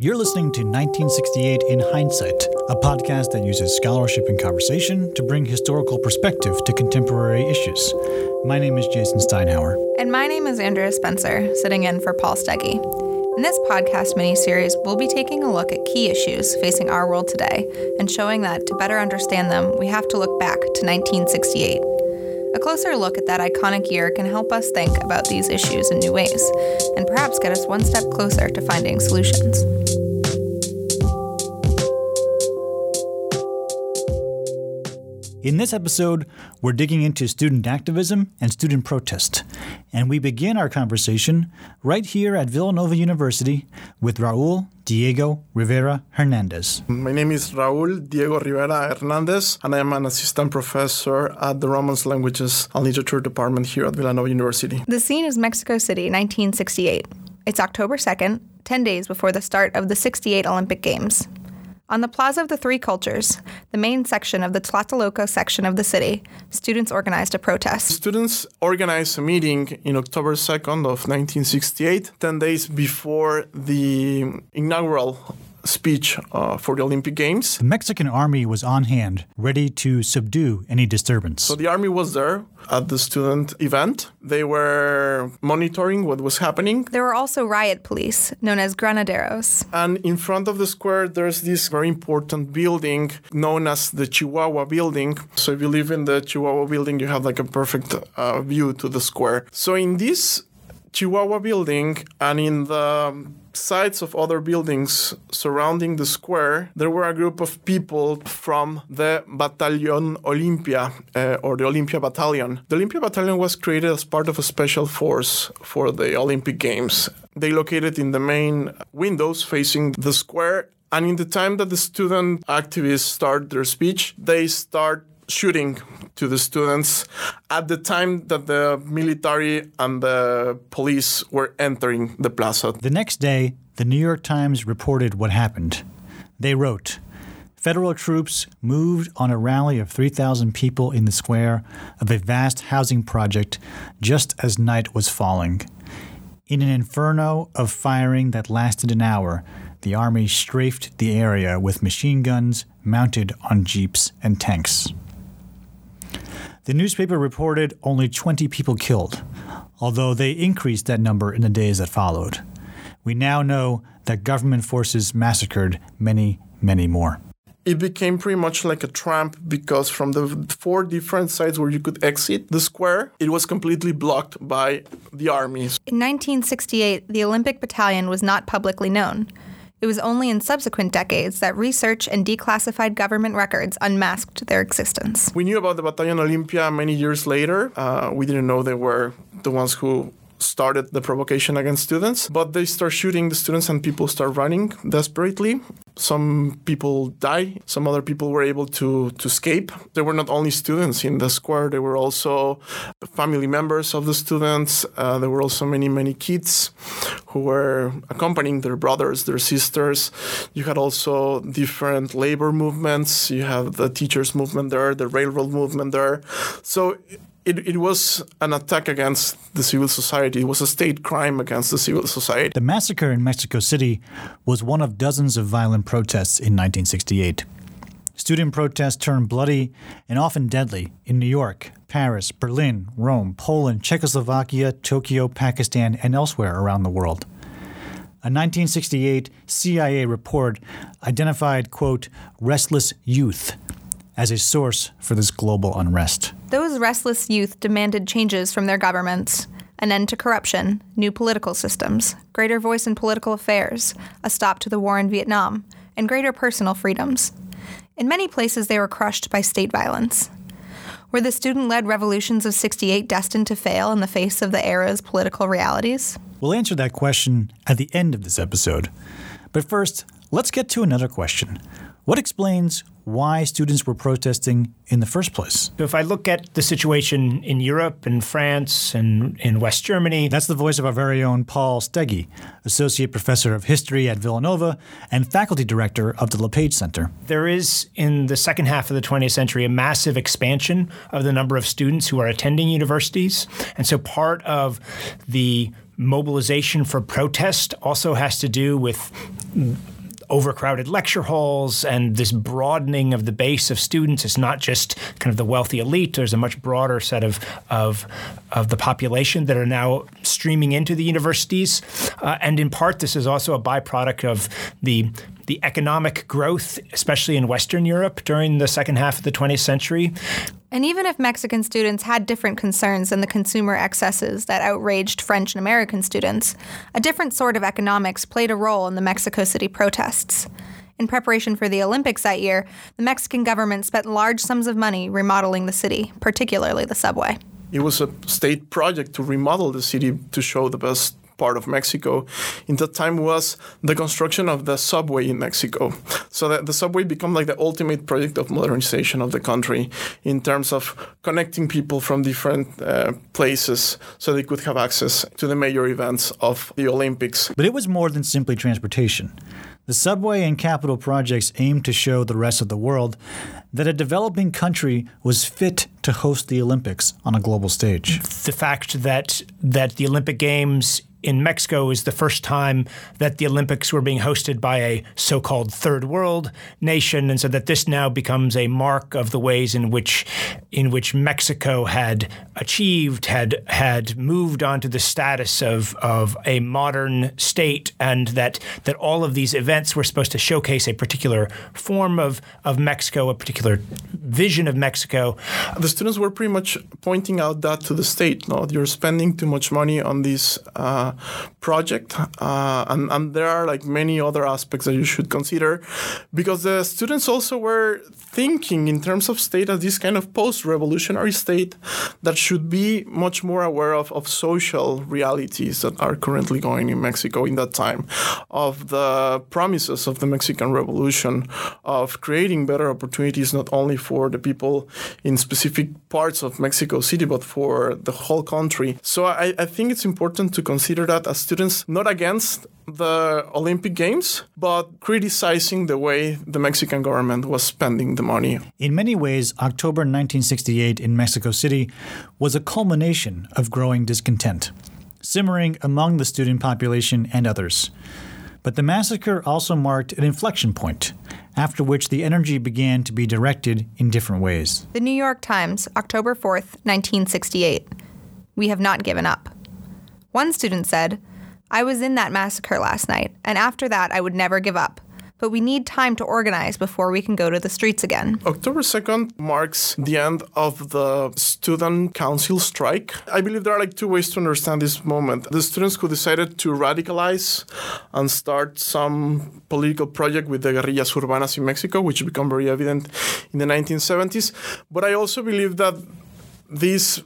You're listening to 1968 in Hindsight, a podcast that uses scholarship and conversation to bring historical perspective to contemporary issues. My name is Jason Steinhauer. And my name is Andrea Spencer, sitting in for Paul Steege. In this podcast mini-series, we'll be taking a look at key issues facing our world today and showing that to better understand them, we have to look back to 1968. A closer look at that iconic year can help us think about these issues in new ways, and perhaps get us one step closer to finding solutions. In this episode, we're digging into student activism and student protest. And we begin our conversation right here at Villanova University with Raul Diego Rivera Hernandez. My name is Raul Diego Rivera Hernandez, and I am an assistant professor at the Romance Languages and Literature Department here at Villanova University. The scene is Mexico City, 1968. It's October 2nd, 10 days before the start of the 68 Olympic Games. On the Plaza of the Three Cultures, the main section of the Tlatelolco section of the city, students organized a protest. Students organized a meeting in October 2nd of 1968, 10 days before the inaugural speech uh, for the Olympic Games. The Mexican army was on hand, ready to subdue any disturbance. So the army was there at the student event. They were monitoring what was happening. There were also riot police, known as granaderos. And in front of the square, there's this very important building known as the Chihuahua Building. So if you live in the Chihuahua Building, you have like a perfect uh, view to the square. So in this Chihuahua building and in the sides of other buildings surrounding the square, there were a group of people from the Battalion Olympia uh, or the Olympia Battalion. The Olympia Battalion was created as part of a special force for the Olympic Games. They located in the main windows facing the square. And in the time that the student activists start their speech, they start shooting to the students at the time that the military and the police were entering the plaza. The next day, the New York Times reported what happened. They wrote, Federal troops moved on a rally of 3,000 people in the square of a vast housing project just as night was falling. In an inferno of firing that lasted an hour, the army strafed the area with machine guns mounted on jeeps and tanks. The newspaper reported only 20 people killed, although they increased that number in the days that followed. We now know that government forces massacred many, many more. It became pretty much like a tramp because from the four different sides where you could exit the square, it was completely blocked by the armies. In 1968, the Olympic Battalion was not publicly known. It was only in subsequent decades that research and declassified government records unmasked their existence. We knew about the Battalion Olympia many years later. Uh, we didn't know they were the ones who started the provocation against students, but they start shooting the students and people start running desperately. Some people die. Some other people were able to, to escape. There were not only students in the square, there were also family members of the students. Uh, there were also many, many kids who were accompanying their brothers, their sisters. You had also different labor movements. You have the teachers' movement there, the railroad movement there. So it, it was an attack against the civil society. It was a state crime against the civil society. The massacre in Mexico City was one of dozens of violent protests in 1968. Student protests turned bloody and often deadly in New York, Paris, Berlin, Rome, Poland, Czechoslovakia, Tokyo, Pakistan, and elsewhere around the world. A 1968 CIA report identified, quote, restless youth as a source for this global unrest. Those restless youth demanded changes from their governments an end to corruption, new political systems, greater voice in political affairs, a stop to the war in Vietnam, and greater personal freedoms. In many places, they were crushed by state violence. Were the student led revolutions of 68 destined to fail in the face of the era's political realities? We'll answer that question at the end of this episode. But first, let's get to another question. What explains why students were protesting in the first place? If I look at the situation in Europe and France and in West Germany, That's the voice of our very own Paul Steege, Associate Professor of History at Villanova and Faculty Director of the LePage Center. there is in the second half of the 20th century a massive expansion of the number of students who are attending universities. And so part of the mobilization for protest also has to do with overcrowded lecture halls and this broadening of the base of students. It's not just kind of the wealthy elite. There's a much broader set of of, of the population that are now streaming into the universities. Uh, and in part, this is also a byproduct of the the economic growth, especially in Western Europe during the second half of the 20th century. And even if Mexican students had different concerns than the consumer excesses that outraged French and American students, a different sort of economics played a role in the Mexico City protests. In preparation for the Olympics that year, the Mexican government spent large sums of money remodeling the city, particularly the subway. It was a state project to remodel the city to show the best part of Mexico in that time was the construction of the subway in Mexico. So that the subway became like the ultimate project of modernization of the country in terms of connecting people from different uh, places so they could have access to the major events of the Olympics. But it was more than simply transportation. The subway and capital projects aimed to show the rest of the world that a developing country was fit to host the Olympics on a global stage. The fact that that the Olympic Games in Mexico is the first time that the Olympics were being hosted by a so called third world nation. And so that this now becomes a mark of the ways in which in which Mexico had achieved, had had moved on to the status of, of a modern state, and that that all of these events were supposed to showcase a particular form of, of Mexico, a particular vision of Mexico. The students were pretty much pointing out that to the state. No, you're spending too much money on these uh, project, uh, and, and there are like many other aspects that you should consider, because the students also were thinking in terms of state as this kind of post-revolutionary state that should be much more aware of, of social realities that are currently going in Mexico in that time, of the promises of the Mexican Revolution, of creating better opportunities not only for the people in specific parts of Mexico City, but for the whole country. So I, I think it's important to consider that as students, not against the Olympic Games, but criticizing the way the Mexican government was spending the money. In many ways, October 1968 in Mexico City was a culmination of growing discontent, simmering among the student population and others. But the massacre also marked an inflection point, after which the energy began to be directed in different ways. The New York Times, October 4th, 1968. We have not given up. One student said, I was in that massacre last night, and after that, I would never give up. But we need time to organize before we can go to the streets again. October 2nd marks the end of the student council strike. I believe there are like two ways to understand this moment. The students who decided to radicalize and start some political project with the guerrillas urbanas in Mexico, which become very evident in the 1970s. But I also believe that this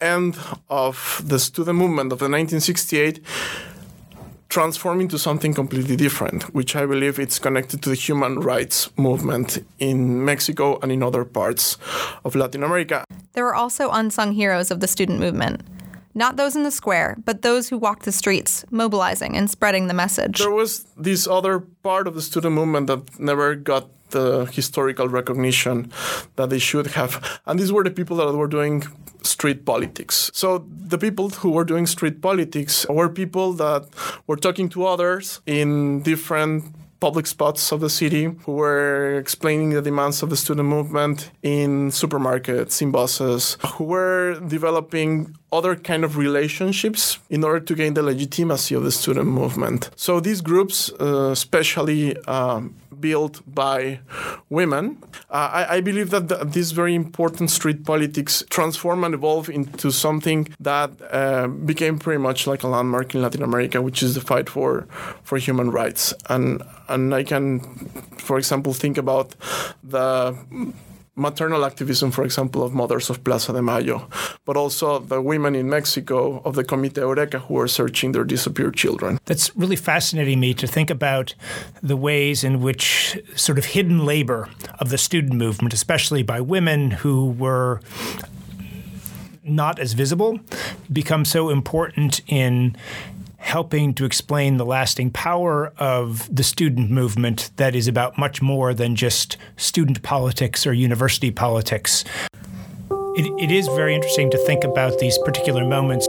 end of the student movement of the 1968 transform into something completely different, which I believe it's connected to the human rights movement in Mexico and in other parts of Latin America. There were also unsung heroes of the student movement. Not those in the square, but those who walked the streets, mobilizing and spreading the message. There was this other part of the student movement that never got the historical recognition that they should have. And these were the people that were doing street politics. So the people who were doing street politics were people that were talking to others in different public spots of the city who were explaining the demands of the student movement in supermarkets, in buses, who were developing other kind of relationships in order to gain the legitimacy of the student movement. So these groups, uh, especially um, built by women. Uh, I, I, believe that the, this very important street politics transform and evolve into something that uh, became pretty much like a landmark in Latin America, which is the fight for for human rights. And and I can, for example, think about the maternal activism, for example, of mothers of Plaza de Mayo, but also the women in Mexico of the Comité Eureka who are searching their disappeared children. That's really fascinating me to think about the ways in which sort of hidden labor of the student movement, especially by women who were not as visible, become so important in helping to explain the lasting power of the student movement that is about much more than just student politics or university politics. it, it is very interesting to think about these particular moments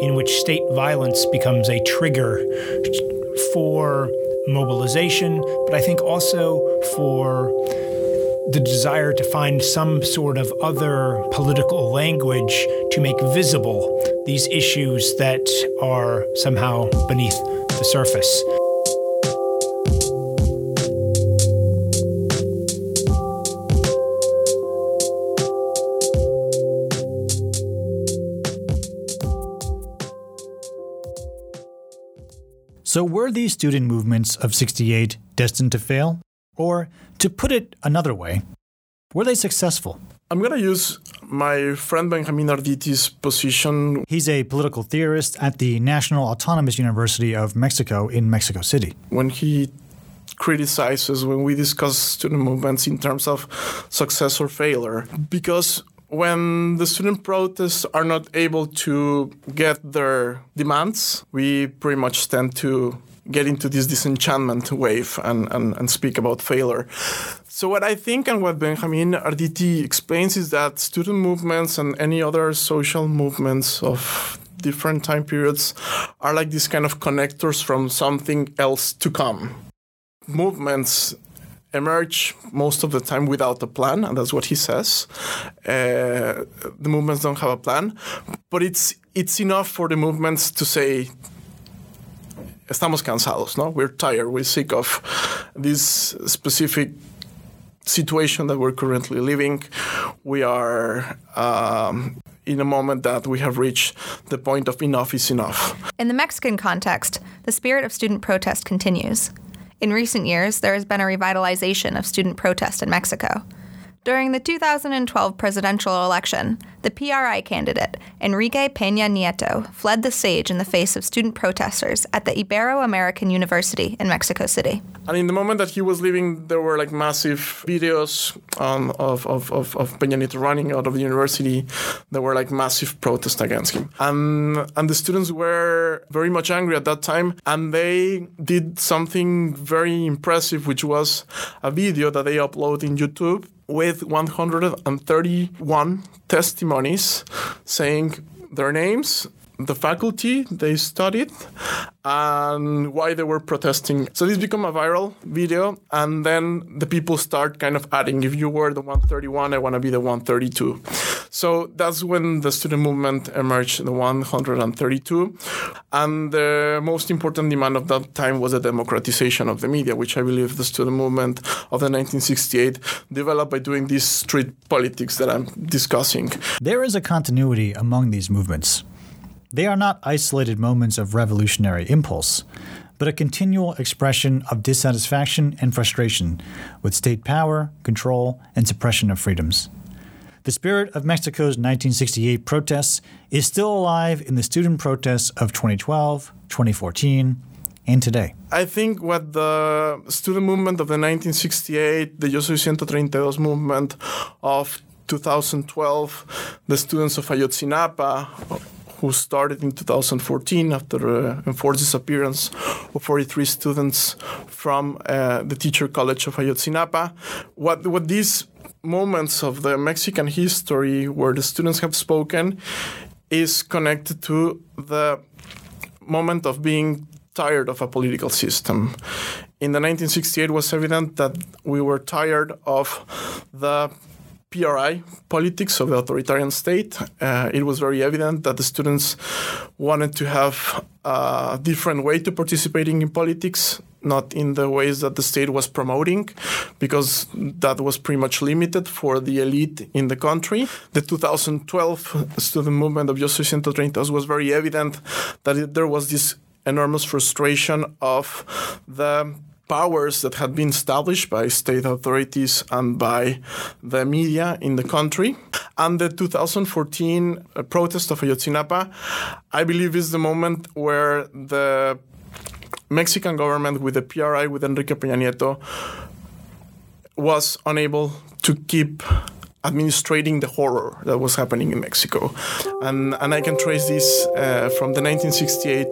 in which state violence becomes a trigger for mobilization, but I think also for the desire to find some sort of other political language to make visible these issues that are somehow beneath the surface. So, were these student movements of 68 destined to fail? Or, to put it another way, were they successful? I'm going to use my friend Benjamin Arditi's position. He's a political theorist at the National Autonomous University of Mexico in Mexico City. When he criticizes when we discuss student movements in terms of success or failure, because when the student protests are not able to get their demands, we pretty much tend to get into this disenchantment wave and, and, and speak about failure. So what I think and what Benjamin Arditi explains is that student movements and any other social movements of different time periods are like these kind of connectors from something else to come. Movements emerge most of the time without a plan, and that's what he says. Uh, the movements don't have a plan, but it's it's enough for the movements to say. Estamos cansados, no? We're tired. We're sick of this specific situation that we're currently living. We are um, in a moment that we have reached the point of enough is enough. In the Mexican context, the spirit of student protest continues. In recent years, there has been a revitalization of student protest in Mexico. During the 2012 presidential election, the PRI candidate, Enrique Peña Nieto, fled the stage in the face of student protesters at the Ibero American University in Mexico City. And in the moment that he was leaving, there were like massive videos um, of, of, of, of Peña Nieto running out of the university. There were like massive protests against him. And, and the students were very much angry at that time. And they did something very impressive, which was a video that they uploaded in YouTube with 131 testimonies saying their names, the faculty they studied, and why they were protesting. So this became a viral video, and then the people start kind of adding, if you were the 131, I want to be the 132. So that's when the student movement emerged, the 132. And the most important demand of that time was the democratization of the media, which I believe the student movement of the 1968 developed by doing this street politics that I'm discussing. There is a continuity among these movements. They are not isolated moments of revolutionary impulse, but a continual expression of dissatisfaction and frustration with state power, control, and suppression of freedoms. The spirit of Mexico's 1968 protests is still alive in the student protests of 2012, 2014, and today. I think what the student movement of the 1968, the Yo Soy 132 movement of 2012, the students of Ayotzinapa, who started in 2014 after uh, enforced disappearance of 43 students from uh, the Teacher College of Ayotzinapa. What, what these moments of the Mexican history where the students have spoken is connected to the moment of being tired of a political system. In the 1968 it was evident that we were tired of the PRI politics of the authoritarian state. Uh, it was very evident that the students wanted to have a different way to participating in politics, not in the ways that the state was promoting, because that was pretty much limited for the elite in the country. The 2012 student movement of Yo Soy 132 was very evident that it, there was this enormous frustration of the powers that had been established by state authorities and by the media in the country. And the 2014 uh, protest of Ayotzinapa, I believe, is the moment where the Mexican government, with the PRI, with Enrique Peña Nieto, was unable to keep administrating the horror that was happening in Mexico. And, and I can trace this uh, from the 1968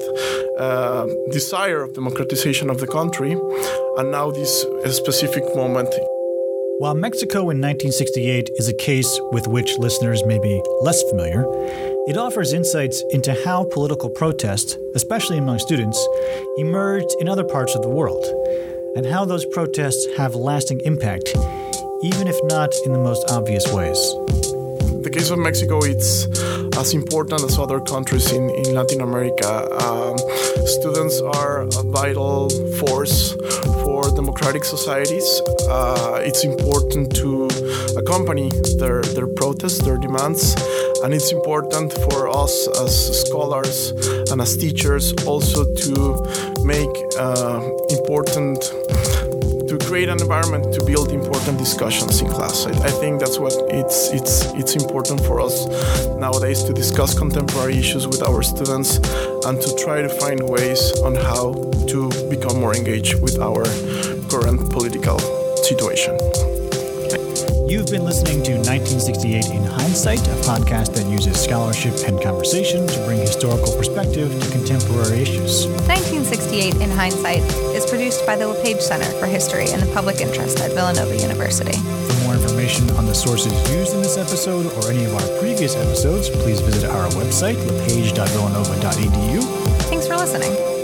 uh, desire of democratization of the country, and now this specific moment. While Mexico in 1968 is a case with which listeners may be less familiar, It offers insights into how political protest, especially among students, emerged in other parts of the world, and how those protests have lasting impact, even if not in the most obvious ways the case of Mexico, it's as important as other countries in, in Latin America. Um, students are a vital force for democratic societies. Uh, it's important to accompany their, their protests, their demands, and it's important for us as scholars and as teachers also to make uh, important to create an environment to build important discussions in class. I, I, think that's what it's it's it's important for us nowadays to discuss contemporary issues with our students and to try to find ways on how to become more engaged with our current political situation. You've been listening to 1968 in Hindsight, a podcast that uses scholarship and conversation to bring historical perspective to contemporary issues. 1968 in Hindsight is produced by the LePage Center for History and the Public Interest at Villanova University. For more information on the sources used in this episode or any of our previous episodes, please visit our website, lepage.villanova.edu. Thanks for listening.